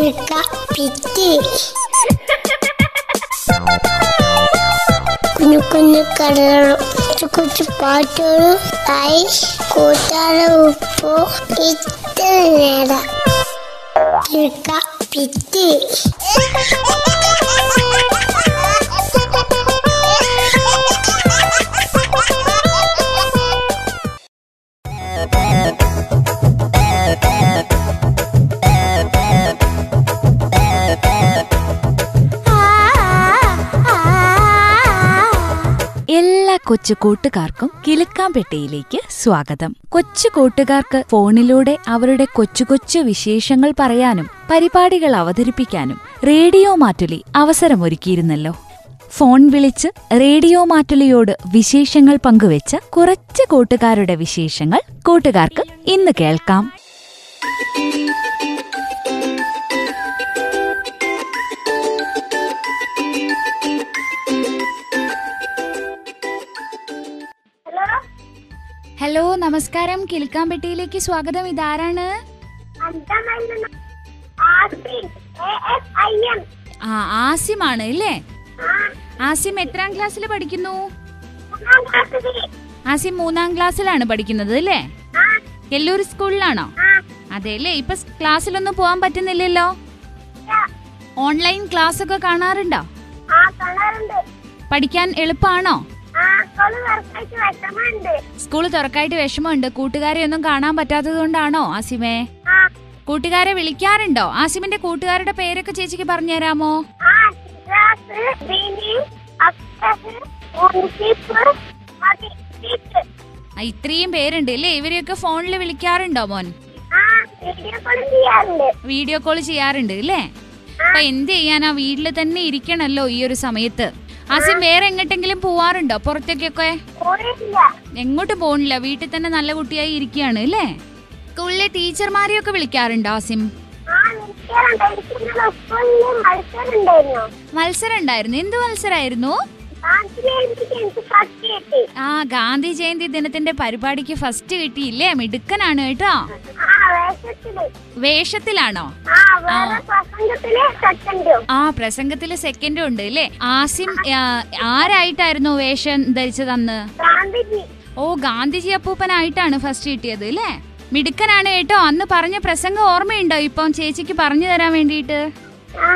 ചിക്ക പിറ്റി കുഞ്ഞു കുഞ്ഞു കടകളും കൊച്ചു കൊച്ചു പാട്ടുകളും ആയി കൂട്ടാതെ ഉപ്പോ ഇത്ര നേരം ചിക്ക കൊച്ചു കൂട്ടുകാർക്കും കിലുക്കാംപെട്ടിയിലേക്ക് സ്വാഗതം. കൊച്ചു കൂട്ടുകാർക്ക് ഫോണിലൂടെ അവരുടെ കൊച്ചു കൊച്ചു വിശേഷങ്ങൾ പറയാനും പരിപാടികൾ അവതരിപ്പിക്കാനും റേഡിയോ മാറ്റുലി അവസരമൊരുക്കിയിരുന്നല്ലോ. ഫോൺ വിളിച്ച് റേഡിയോ മാറ്റുലിയോട് വിശേഷങ്ങൾ പങ്കുവെച്ച കുറച്ച് കൂട്ടുകാരുടെ വിശേഷങ്ങൾ കൂട്ടുകാർക്ക് ഇന്ന് കേൾക്കാം. ഹലോ നമസ്കാരം. കിൽക്കാമ്പെട്ടിയിലേക്ക് സ്വാഗതം. ഇതാരാണ്? ആ ആസിമാണ് അല്ലേ? ആ ആസിം എത്രാം ക്ലാസ്സിൽ പഠിക്കുന്നു? ആസിം മൂന്നാം ക്ലാസ്സിലാണ് പഠിക്കുന്നത് അല്ലേ? എല്ലൂർ സ്കൂളിലാണോ? അതെ അല്ലേ? ഇപ്പൊ ക്ലാസ്സിലൊന്നും പോകാൻ പറ്റുന്നില്ലല്ലോ? ഓൺലൈൻ ക്ലാസ് ഒക്കെ കാണാറുണ്ടോ? പഠിക്കാൻ എളുപ്പമാണോ ആ കൾ വർക്കായിട്ട് വിഷമുണ്ട് സ്കൂൾ തുറക്കായിട്ട് വിഷമമുണ്ട്. കൂട്ടുകാരെ ഒന്നും കാണാൻ പറ്റാത്തത് കൊണ്ടാണോ ആസിമേ? കൂട്ടുകാരെ വിളിക്കാറുണ്ടോ? ആസിമിന്റെ കൂട്ടുകാരുടെ പേരൊക്കെ ചേച്ചിക്ക് പറഞ്ഞുതരാമോ? ഇത്രയും പേരുണ്ട് അല്ലേ? ഇവരെയൊക്കെ ഫോണിൽ വിളിക്കാറുണ്ടോ മോൻ? ആ വീഡിയോ കോളും ചെയ്യാറുണ്ട്. വീഡിയോ കോൾ ചെയ്യാറുണ്ട് അല്ലേ? അപ്പൊ എന്ത് ചെയ്യാനാ? വീട്ടിൽ തന്നെ ഇരിക്കണല്ലോ ഈ ഒരു സമയത്ത്. ആസിം വേറെ എങ്ങോട്ടെങ്കിലും പോവാറുണ്ടോ? പുറത്തേക്കൊക്കെ? എങ്ങോട്ട് പോണില്ല. വീട്ടിൽ തന്നെ നല്ല കുട്ടിയായി ഇരിക്കുകയാണ് അല്ലേ? സ്കൂളിലെ ടീച്ചർമാരെയൊക്കെ വിളിക്കാറുണ്ടോ ആസിം? മത്സരം ഉണ്ടായിരുന്നു എന്ത് മത്സരായിരുന്നു ആ ഗാന്ധി ജയന്തി ദിനത്തിന്റെ പരിപാടിക്ക് ഫസ്റ്റ് കിട്ടിയില്ലേ? മിടുക്കനാണ് കേട്ടോ. വേഷത്തിലാണോ? ആ പ്രസംഗത്തിൽ സെക്കൻഡും ഉണ്ട് അല്ലേ ആസിം ആരായിട്ടായിരുന്നു വേഷം ധരിച്ചത് അന്ന് ഓ ഗാന്ധിജി അപ്പൂപ്പനായിട്ടാണ് ഫസ്റ്റ് കിട്ടിയത് അല്ലേ മിടുക്കനാണ് കേട്ടോ. അന്ന് പറഞ്ഞ പ്രസംഗം ഓർമ്മയുണ്ടോ ഇപ്പം ചേച്ചിക്ക് പറഞ്ഞു തരാൻ വേണ്ടിയിട്ട്? ആ,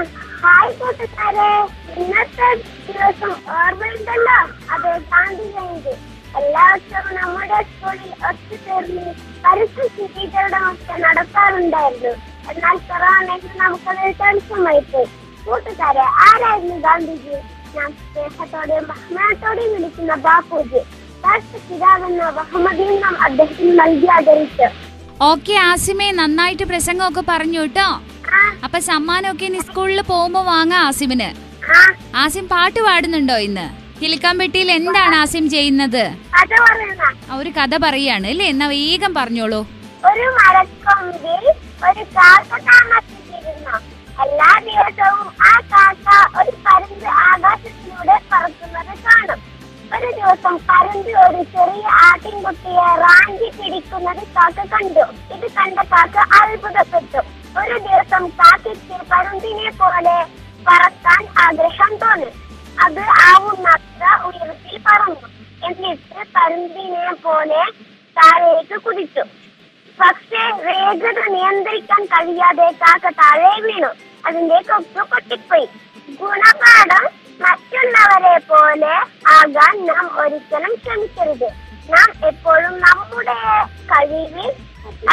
ഹായ് കൂട്ടുകാരെ ഇന്നത്തെ ദിവസം ഓർമ്മയുണ്ടല്ലോ. അത് ഗാന്ധി ജയന്തി എല്ലാ വർഷവും നമ്മുടെ സ്കൂളിൽ ഒത്തുചേർന്ന് ടീച്ചറുടെ ഒക്കെ നടത്താറുണ്ടായിരുന്നു. എന്നാൽ കൊറോണയ്ക്ക് നമുക്കത് തടസ്സമായിപ്പോയി കൂട്ടുകാരെ ആരായിരുന്നു ഗാന്ധിജി? ഞാൻ സ്നേഹത്തോടെയും ബഹുമാനത്തോടെയും വിളിക്കുന്ന ബാപ്പുജി. രാഷ്ട്രപിതാവെന്ന ബഹുമതിയും നാം അദ്ദേഹത്തിന് നൽകി ആദരിച്ചു. ഓക്കെ ആസിമേ നന്നായിട്ട് പ്രസംഗമൊക്കെ പറഞ്ഞു കേട്ടോ. അപ്പൊ സമ്മാനമൊക്കെ ഇനി സ്കൂളിൽ പോകുമ്പോ വാങ്ങാം ആസിമിന്. ആസിം പാട്ട് പാടുന്നുണ്ടോ ഇന്ന്? കിളിക്കാമ്പെട്ടിയിൽ എന്താണ് ആസിം ചെയ്യുന്നത്? ഒരു കഥ പറയാണ്. അല്ലേ എന്നാ വേഗം പറഞ്ഞോളൂ. ഒരു മരക്കൊമ്പിൽ ഒരു കാക്ക താമസിച്ചിരുന്നു. എല്ലാ ദിവസവും ആ കാക്ക ഒരു പരുന്ത് ആകാശത്തിലൂടെ പറക്കുന്നത് കാണും. ഒരു ദിവസം പരുന്ത് ഒരു ചെറിയ ആട്ടിൻകുട്ടിയെ റാഞ്ചി പിടിക്കുന്നത് കാക്ക കണ്ടു. ഇത് കണ്ട കാക്ക അത്ഭുതപ്പെട്ടു. ഒരു ദിവസം കാക്കയ്ക്ക് പരുന്തിനെ പോലെ പറക്കാൻ ആഗ്രഹം തോന്നി. അത് ആവുന്നത്ര ഉയരത്തിൽ പറന്നു. എന്നിട്ട് പരുന്തിനെ പോലെ താഴേക്ക് കുതിച്ചു. പക്ഷേ വേഗത നിയന്ത്രിക്കാൻ കഴിയാതെ കാക്ക താഴെ വീണു. അതിന്റെ കൊക്ക് പൊട്ടിപ്പോയി. ഗുണപാഠം മറ്റുള്ളവരെ പോലെ ആകാൻ നാം ഒരിക്കലും ശ്രമിക്കരുത് നാം എപ്പോഴും നമ്മുടെ കഴിവിൽ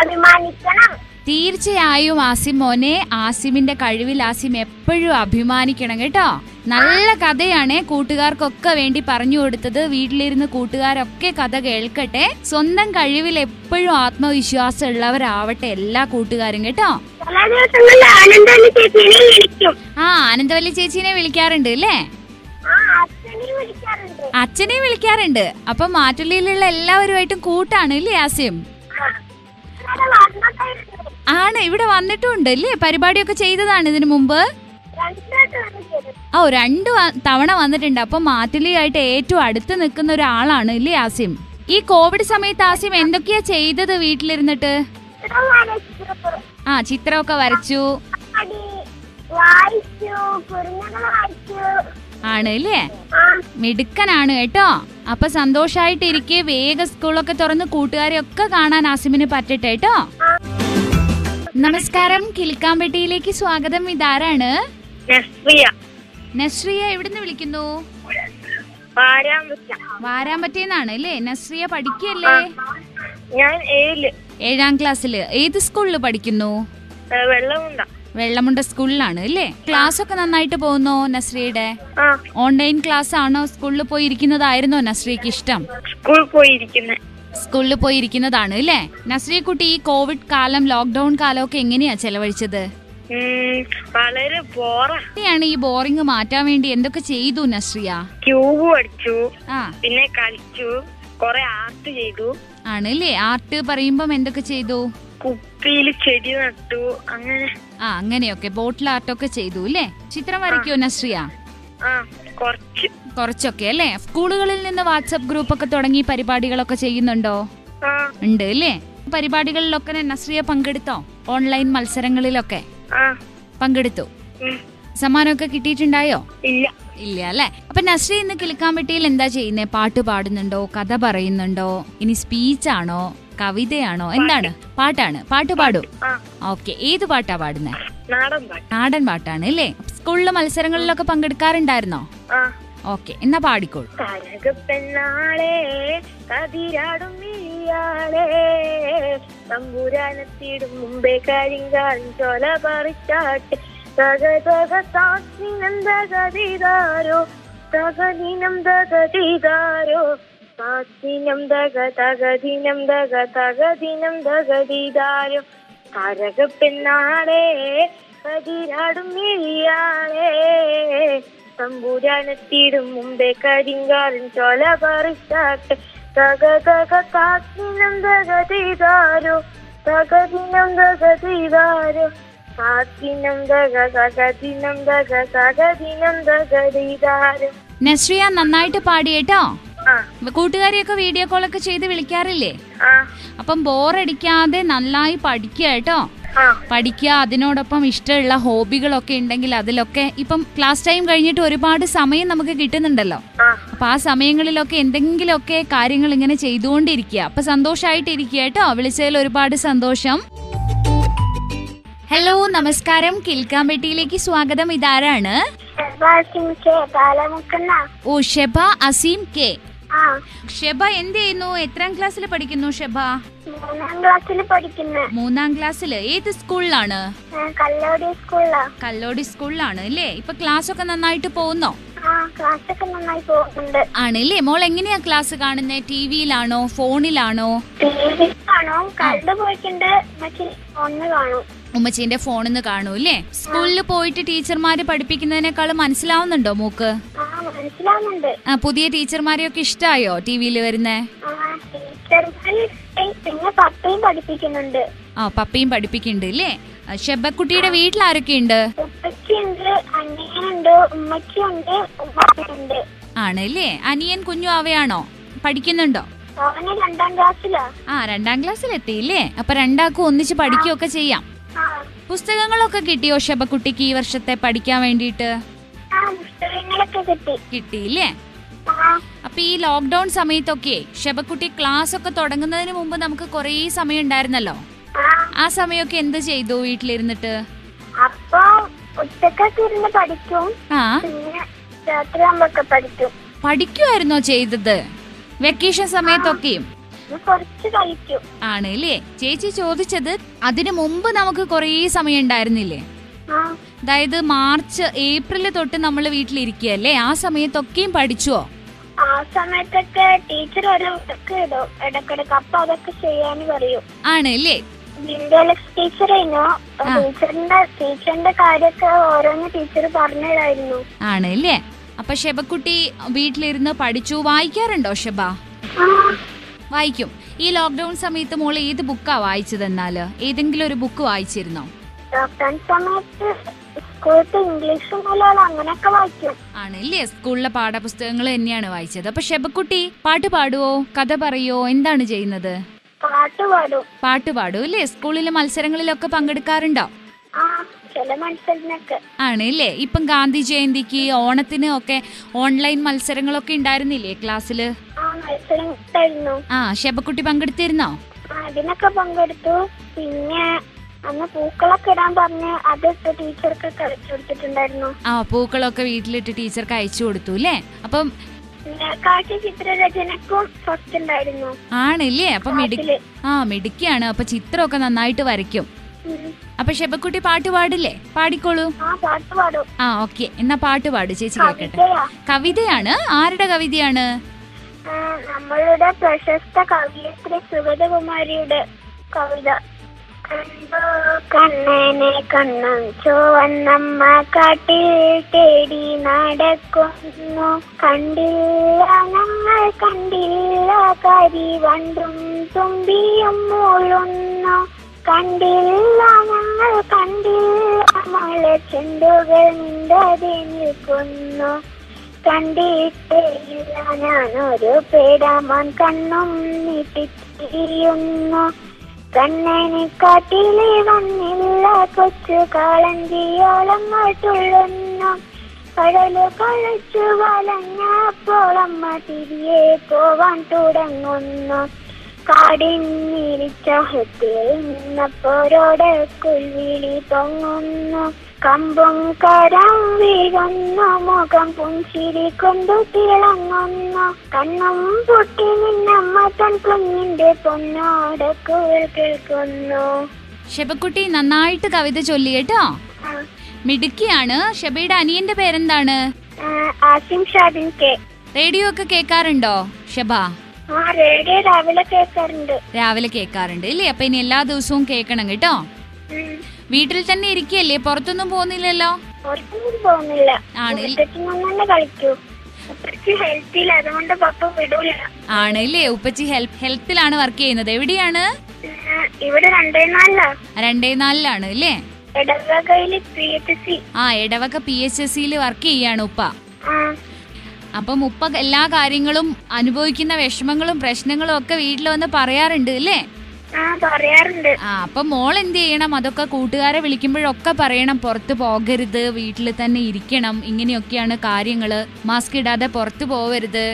അഭിമാനിക്കണം. തീർച്ചയായും ആസിം മോനെ ആസിമിന്റെ കഴിവിൽ ആസിം എപ്പോഴും അഭിമാനിക്കണം കേട്ടോ. നല്ല കഥയാണ് കൂട്ടുകാർക്കൊക്കെ വേണ്ടി പറഞ്ഞു കൊടുത്തത്. വീട്ടിലിരുന്ന് കൂട്ടുകാരൊക്കെ കഥ കേൾക്കട്ടെ. സ്വന്തം കഴിവിൽ എപ്പോഴും ആത്മവിശ്വാസം ഉള്ളവരാവട്ടെ എല്ലാ കൂട്ടുകാരും കേട്ടോ. ആ ആനന്ദവല്ലി ചേച്ചീനെ വിളിക്കാറുണ്ട് അല്ലേ? അച്ഛനെ വിളിക്കാറുണ്ട്. അപ്പൊ മാറ്റുള്ളിയിലുള്ള എല്ലാവരുമായിട്ടും കൂട്ടാണ് ഇല്ലേ ആസിം? ആ, ഇവിടെ വന്നിട്ടായിരുന്നു ആണ് ഇവിടെ വന്നിട്ടുണ്ട് അല്ലേ? പരിപാടിയൊക്കെ ചെയ്തതാണ് ഇതിനു മുമ്പ്? ഓ രണ്ട് തവണ വന്നിട്ടുണ്ട്. അപ്പൊ മാറ്റുലിയായിട്ട് ഏറ്റവും അടുത്ത് നിൽക്കുന്ന ഒരാളാണ് ഇല്ലേ ആസിം? ഈ കോവിഡ് സമയത്ത് ആസിം എന്തൊക്കെയാ ചെയ്തത് വീട്ടിലിരുന്നിട്ട്? ആ ചിത്രമൊക്കെ വരച്ചു. ആണ് അല്ലേ മിടുക്കനാണ് കേട്ടോ. അപ്പൊ സന്തോഷായിട്ടിരിക്കെ വേഗം സ്കൂളൊക്കെ തുറന്ന് കൂട്ടുകാരെയൊക്കെ കാണാൻ ആസിമിന് പറ്റട്ടെ കേട്ടോ. നമസ്കാരം. കിളിക്കാമ്പെട്ടിയിലേക്ക് സ്വാഗതം. ഇതാരാണ്? നസ്രിയ. നസ്രിയ എവിടുന്ന് വിളിക്കുന്നു? വാരാമ്പറ്റേന്നാണ് അല്ലേ? നസ്രിയ പഠിക്കല്ലേ ഞാൻ ഏഴാം ക്ലാസ്സിൽ. ഏത് സ്കൂളിൽ പഠിക്കുന്നു? വെള്ളമുണ്ട. വെള്ളമുണ്ട സ്കൂളിലാണ് അല്ലേ? ക്ലാസ് ഒക്കെ നന്നായിട്ട് പോകുന്നോ നസ്രിയുടെ ഓൺലൈൻ ക്ലാസ് ആണോ സ്കൂളിൽ പോയി ഇരിക്കുന്നതായിരുന്നോ നസ്രിയക്ക് ഇഷ്ടം സ്കൂളിൽ പോയിരിക്കുന്നതാണ് സ്കൂളിൽ പോയി ഇരിക്കുന്നതാണ് അല്ലേ? നസ്രിയ കുട്ടി ഈ കോവിഡ് കാലം ലോക്ക്ഡൌൺ കാലമൊക്കെ എങ്ങനെയാ ചെലവഴിച്ചത്? വളരെ ബോറാണ് ഈ ബോറിംഗ് മാറ്റാൻ വേണ്ടി എന്തൊക്കെ ചെയ്തു നസ്രിയ? ക്യൂബ് അടിച്ചു. ആ. പിന്നെ കളിച്ചു. കൊറേ ആർട്ട് ചെയ്തു. ആണല്ലേ? ആർട്ട് പറയുമ്പം എന്തൊക്കെ ചെയ്തു? കുപ്പിയിൽ ചെടി നട്ടു. അങ്ങനെ. ആ അങ്ങനെയൊക്കെ. ബോട്ടിൽ ആർട്ടൊക്കെ ചെയ്തു അല്ലേ? ചിത്രം വരയ്ക്കോ നസ്രിയ? ആ കുറച്ച്. കുറച്ചൊക്കെ അല്ലേ? സ്കൂളുകളിൽ നിന്ന് വാട്സപ്പ് ഗ്രൂപ്പ് ഒക്കെ തുടങ്ങി പരിപാടികളൊക്കെ ചെയ്യുന്നുണ്ടോ? ആ. ഉണ്ട് അല്ലേ? പരിപാടികളിലൊക്കെ നസ്രിയ പങ്കെടുത്തോ? ഓൺലൈൻ മത്സരങ്ങളിലൊക്കെ? പങ്കെടുത്തു. സമ്മാനമൊക്കെ കിട്ടിയിട്ടുണ്ടായോ? ഇല്ല. ഇല്ല അല്ലെ? അപ്പൊ നസ്രി ഇന്ന് കിളിക്കാമ്പെട്ടിയിൽ എന്താ ചെയ്യുന്നേ? പാട്ട് പാടുന്നുണ്ടോ? കഥ പറയുന്നുണ്ടോ? ഇനി സ്പീച്ച് ആണോ? കവിതയാണോ? എന്താണ്? പാട്ടാണ്. പാട്ട് പാടും. ഓക്കെ. ഏത് പാട്ടാ പാടുന്നേ? നാടൻ പാട്ട്. നാടൻ പാട്ടാണ് അല്ലേ? സ്കൂളിലെ മത്സരങ്ങളിലൊക്കെ പങ്കെടുക്കാറുണ്ടായിരുന്നോ? ഓക്കെ. എന്നാ പാടിക്കോളൂ. കതിരാടും തമ്പുരാനെത്തിയിടും. മുമ്പേ കരിങ്കാൽ ചോല പറിച്ചാട്ടെ. തക തക സാക്ഷിനം തകതിതാരോ? തകദിനം തകതിതാരോ? സാക്ഷിനം തക തകദിനം തക തകദിനം തകതിതാരോ? കരകപ്പെണ്ണാളെ കതിരാടും മിഴിയാളെ തമ്പുരാനെത്തിയിടും. മുമ്പേ കരിങ്കാലും ചോല പറിച്ചാട്ടെ. തക തകതീതാരോ കാക്കിനം തകതിതാരോ. തകദിനം തകതിതാരോ കാക്കിനം തക തകദിനം തക തകദിനം തകതിതാരോ. നസ്രിയ നന്നായിട്ട് പാടിയേട്ടോ? കൂട്ടുകാരിയൊക്കെ വീഡിയോ കോളൊക്കെ ചെയ്ത് വിളിക്കാറില്ലേ? അപ്പം ബോറടിക്കാതെ നന്നായി പഠിക്കുക കേട്ടോ. പഠിക്കുക അതിനോടൊപ്പം ഇഷ്ടമുള്ള ഹോബികളൊക്കെ ഉണ്ടെങ്കിൽ അതിലൊക്കെ ഇപ്പം ക്ലാസ് ടൈം കഴിഞ്ഞിട്ട് ഒരുപാട് സമയം നമുക്ക് കിട്ടുന്നുണ്ടല്ലോ. അപ്പൊ ആ സമയങ്ങളിലൊക്കെ എന്തെങ്കിലുമൊക്കെ കാര്യങ്ങൾ ഇങ്ങനെ ചെയ്തുകൊണ്ടിരിക്കുക. അപ്പൊ സന്തോഷമായിട്ടിരിക്കുക കേട്ടോ. വിളിച്ചതിൽ ഒരുപാട് സന്തോഷം. ഹലോ നമസ്കാരം. കിൽക്കാമ്പെട്ടിയിലേക്ക് സ്വാഗതം. ഇതാരാണ്? ഓ ഷെബ അസീം കെ. ഷെബ എന്ത് ചെയ്യുന്നു? എത്രാം ക്ലാസ്സിൽ പഠിക്കുന്നു ഷെബ? മൂന്നാം ക്ലാസ്സിൽ ഏത് സ്കൂളിലാണ്? കല്ലോടി സ്കൂളിലാ. കല്ലോടി സ്കൂളിലാണ് അല്ലേ? ഇപ്പൊ ക്ലാസ് ഒക്കെ നന്നായിട്ട് പോകുന്നോ? ആണല്ലേ മോൾ എങ്ങനെയാ ക്ലാസ് കാണുന്നത് ടി വിയിലാണോ? ഫോണിലാണോ? ഉമ്മച്ചീന്റെ ഫോണിൽ നിന്ന് കാണൂ. അല്ലേ സ്കൂളിൽ പോയിട്ട് ടീച്ചർമാര് പഠിപ്പിക്കുന്നതിനേക്കാളും മനസ്സിലാവുന്നുണ്ടോ മൂക്ക്? മനസ്സിലാവുന്നുണ്ട് ആ പുതിയ ടീച്ചർമാരെയൊക്കെ ഇഷ്ടായോ ടി വിയിൽ വരുന്നേ? ആ ടീച്ചർമാര് പിന്നെ പപ്പയും പഠിപ്പിക്കുന്നുണ്ട്. ആ പപ്പയും പഠിപ്പിക്കുന്നുണ്ട് അല്ലേ? ആ, ഷെബക്കുട്ടിയുടെ വീട്ടിൽ ആരൊക്കെയുണ്ട് ഉമ്മച്ചുണ്ട് ആണല്ലേ അനിയൻ കുഞ്ഞു അവയാണോ? പഠിക്കുന്നുണ്ടോ? ആ രണ്ടാം ക്ലാസ്സിൽ എത്തിയില്ലേ അപ്പൊ രണ്ടാക്കും ഒന്നിച്ച് പഠിക്കുകയൊക്കെ ചെയ്യാം. പുസ്തകങ്ങളൊക്കെ കിട്ടിയോ ഷെബക്കുട്ടിക്ക് ഈ വർഷത്തെ പഠിക്കാൻ വേണ്ടിയിട്ട്? കിട്ടി. കിട്ടിയില്ലേ? അപ്പൊ ഈ ലോക്ക്ഡൌൺ സമയത്തൊക്കെ ഷെബക്കുട്ടി ക്ലാസ് ഒക്കെ തുടങ്ങുന്നതിന് മുമ്പ് നമുക്ക് കൊറേ സമയം ഉണ്ടായിരുന്നല്ലോ? ആ. സമയൊക്കെ സമയമൊക്കെ എന്ത് ചെയ്തു വീട്ടിലിരുന്നിട്ട്? അപ്പൊ ഉച്ചക്കൊക്കെ ഇരുന്ന് പഠിക്കും. രാത്രി പഠിക്കും. പഠിക്കുമായിരുന്നോ ചെയ്തത്? വെക്കേഷൻ സമയത്തൊക്കെയും ആണ് അല്ലേ ചേച്ചി ചോദിച്ചത് അതിനു മുമ്പ് നമുക്ക് കൊറേ സമയം ഉണ്ടായിരുന്നില്ലേ? അതായത് മാർച്ച് ഏപ്രിൽ തൊട്ട് നമ്മൾ വീട്ടിലിരിക്കുകയല്ലേ? ആ സമയത്തൊക്കെയും പഠിച്ചുവോ ആ സമയത്തൊക്കെ ടീച്ചർ ഒരു വർക്ക് ഇടും ഇടക്കിടക്ക് അപ്പൊ അതൊക്കെ ചെയ്യാൻ പറയും. ആണ് അല്ലേ ടീച്ചറായിരുന്നു ടീച്ചറിന്റെ ടീച്ചറിന്റെ കാര്യമൊക്കെ ഓരോന്ന് ടീച്ചർ പറഞ്ഞതായിരുന്നു ആണ് അല്ലേ അപ്പൊ ഷെബക്കുട്ടി വീട്ടിലിരുന്ന് പഠിച്ചു. വായിക്കാറുണ്ടോ ഷെബ വായിക്കും. ഈ ലോക്ക്ഡൌൺ സമയത്ത് മോൾ ഏത് ബുക്കാ വായിച്ചതെന്നാൽ? ഏതെങ്കിലും ഒരു ബുക്ക് വായിച്ചിരുന്നോ? ലോക്ക്ഡൌൺ സമയത്ത് സ്കൂളത്തെ ഇംഗ്ലീഷ് മലയാളം അങ്ങനെയൊക്കെ വായിക്കും. ആണല്ലേ? സ്കൂളിലെ പാഠപുസ്തകങ്ങൾ തന്നെയാണ് വായിച്ചത്. അപ്പൊ ഷെബക്കുട്ടി പാട്ട് പാടുവോ? കഥ പറയോ? എന്താണ് ചെയ്യുന്നത്? പാട്ട് പാടും. പാട്ട് പാടും അല്ലേ? സ്കൂളിലെ മത്സരങ്ങളിലൊക്കെ പങ്കെടുക്കാറുണ്ടോ? ആ ചില മത്സരത്തിനൊക്കെ. ആണ് ഇല്ലേ ഇപ്പം ഗാന്ധി ജയന്തിക്ക് ഓണത്തിന് ഒക്കെ ഓൺലൈൻ മത്സരങ്ങളൊക്കെ ഉണ്ടായിരുന്നില്ലേ ക്ലാസ്സിൽ? ആ മത്സരം ഉണ്ടായിരുന്നു ആ ശബക്കുട്ടി പങ്കെടുത്തിരുന്നോ? അതിനൊക്കെ പങ്കെടുത്തു. പിന്നെ അന്ന് പൂക്കളൊക്കെ ഇടാൻ പറഞ്ഞ് അതിട്ട് ടീച്ചർക്ക് അയച്ചു കൊടുത്തിട്ടുണ്ടായിരുന്നു. ആ പൂക്കളൊക്കെ വീട്ടിലിട്ട് ടീച്ചർക്ക് അയച്ചു കൊടുത്തു അല്ലേ അപ്പം ആണല്ലേ കാഴ്ച ചിത്രരചനക്കും ഫസ്റ്റ് ഉണ്ടായിരുന്നു. ആണല്ലേ? അപ്പൊ ആ മിടുക്കിയാണ്. അപ്പൊ ചിത്രമൊക്കെ നന്നായിട്ട് വരയ്ക്കും. അപ്പൊ ഷെബക്കുട്ടി പാട്ട് പാടില്ലേ? പാടിക്കോളൂ. ആ ഓക്കെ. എന്നാ പാട്ട് പാടു ചേച്ചി കേൾക്കട്ടെ. കവിതയാണ്? ആരുടെ കവിതയാണ്? നമ്മളുടെ പ്രശസ്ത കവിയത്രി സുഗതകുമാരിയുടെ കവിത. കണ്ണനെ കണ്ണൻ ചുവന്നമ്മ കാട്ടിൽ തേടി നടക്കുന്നു. കണ്ടില്ല ഞങ്ങൾ കണ്ടില്ല കരി വണ്ടും തുമ്പിയും മൂളുന്നു കണ്ടില്ല ഞങ്ങൾ കണ്ടില്ല മഴ ചെണ്ടുകൾ നിണ്ടതി നിൽക്കുന്നു. കണ്ടിട്ടേയില്ല ഞാനൊരു പേടാമാൻ കണ്ണും നീട്ടിത്തിരിയുന്നു. കണ്ണനെ കാട്ടിലെ വന്നില്ല കൊച്ചു കാളഞ്ചിയോളങ്ങൾ തുള്ളുന്നു കടൽ കളിച്ചു വലഞ്ഞപ്പോൾ അമ്മ തിരികെ പോവാൻ തുടങ്ങുന്നു. കാടിന്നിരിച്ചഹത്തിൽ നിന്നപ്പോരോടെ കുൽവിളി പൊങ്ങുന്നു. കമ്പും കരം വീഴുന്ന മുഖം പുഞ്ചിരി കൊണ്ടു തിളങ്ങുന്നു. കണ്ണും പൊട്ടി നിന്നമ്മ തൻ കുഞ്ഞിന്റെ പൊന്നോടക്കുകൾ കേൾക്കുന്നു. ശബക്കുട്ടി നന്നായിട്ട് കവിത ചൊല്ലി കേട്ടോ മിടുക്കിയാണ്. ഷബയുടെ അനിയന്റെ പേരെന്താണ്? ആസിം ഷാദിൻ കെ. റേഡിയോ ഒക്കെ കേൾക്കാറുണ്ടോ ഷബ റേഡിയോ രാവിലെ കേൾക്കാറുണ്ട്. രാവിലെ കേൾക്കാറുണ്ട് ഇല്ലേ? അപ്പൊ ഇനി എല്ലാ ദിവസവും കേൾക്കണം കേട്ടോ. വീട്ടിൽ തന്നെ ഇരിക്കല്ലേ? പുറത്തൊന്നും പോകുന്നില്ലല്ലോ? പുറത്തൊന്നും പോകുന്നില്ല. ആണ്. മുറ്റത്തുനിന്ന് തന്നെ കളിക്കൂ. കുറച്ച് ഹെൽത്തില്ല അതുകൊണ്ട് പപ്പ വിടൂല. ആണ് ഇല്ലേ ഉപ്പച്ചി ഹെൽപ്പ് ഹെൽത്തിലാണ് വർക്ക് ചെയ്യുന്നത്. എവിടെയാണ്? ഇവിടെ രണ്ടേ നാലിലാ. രണ്ടേ നാലിലാണ് അല്ലേ? ആ ഇടവക പി എച്ച് എസ് സിയിൽ വർക്ക് ചെയ്യാണ് ഉപ്പ. അപ്പം ഉപ്പ എല്ലാ കാര്യങ്ങളും അനുഭവിക്കുന്ന വിഷമങ്ങളും പ്രശ്നങ്ങളും ഒക്കെ വീട്ടിൽ വന്ന് പറയാറുണ്ട് അല്ലേ? ആ അപ്പൊ മോൾ എന്ത് ചെയ്യണം? അതൊക്കെ കൂട്ടുകാരെ വിളിക്കുമ്പോഴൊക്കെ പറയണം പുറത്ത് പോകരുത് വീട്ടിൽ തന്നെ ഇരിക്കണം ഇങ്ങനെയൊക്കെയാണ് കാര്യങ്ങൾ. മാസ്ക് ഇടാതെ പുറത്തു പോവരുത്.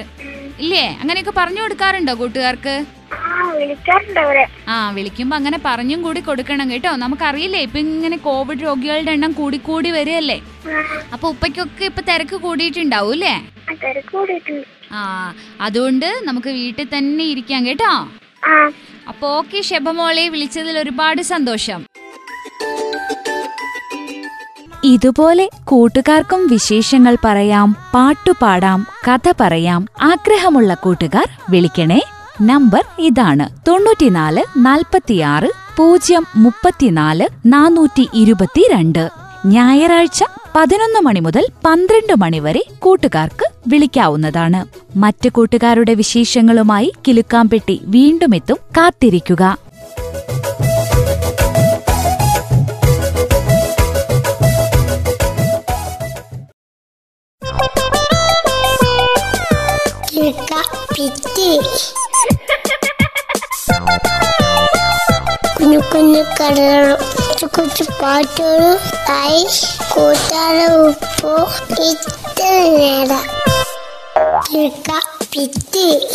ഇല്ലേ? അങ്ങനെയൊക്കെ പറഞ്ഞു കൊടുക്കാറുണ്ടോ കൂട്ടുകാർക്ക്? ആ വിളിക്കുമ്പോ അങ്ങനെ പറഞ്ഞും കൂടി കൊടുക്കണം കേട്ടോ. നമുക്കറിയില്ലേ ഇപ്പൊ ഇങ്ങനെ കോവിഡ് രോഗികളുടെ എണ്ണം കൂടി കൂടി വരികയല്ലേ? അപ്പൊ ഉപ്പയ്ക്കൊക്കെ ഇപ്പൊ തിരക്ക് കൂടിയിട്ടുണ്ടാവും അല്ലേ? ആ അതുകൊണ്ട് നമുക്ക് വീട്ടിൽ തന്നെ ഇരിക്കാം കേട്ടോ. അപ്പൊ ഓക്കെ ശബമോളെ വിളിച്ചതിൽ ഒരുപാട് സന്തോഷം. ഇതുപോലെ കൂട്ടുകാർക്കും വിശേഷങ്ങൾ പറയാം പാട്ടുപാടാം കഥ പറയാം ആഗ്രഹമുള്ള കൂട്ടുകാർ വിളിക്കണേ. നമ്പർ ഇതാണ് തൊണ്ണൂറ്റിനാല് നാൽപ്പത്തിയാറ് പൂജ്യം മുപ്പത്തിനാല് നാനൂറ്റി ഇരുപത്തിരണ്ട്. ഞായറാഴ്ച പതിനൊന്ന് മണി മുതൽ പന്ത്രണ്ട് മണി വരെ കൂട്ടുകാർക്ക് വിളിക്കാവുന്നതാണ്. മറ്റു കൂട്ടുകാരുടെ വിശേഷങ്ങളുമായി കിലുക്കാംപെട്ടി വീണ്ടും എത്തും. കാത്തിരിക്കുക. കൊച്ചു ആയി ഉപ്പോ ഇത്ര നേരം. ne pas péter.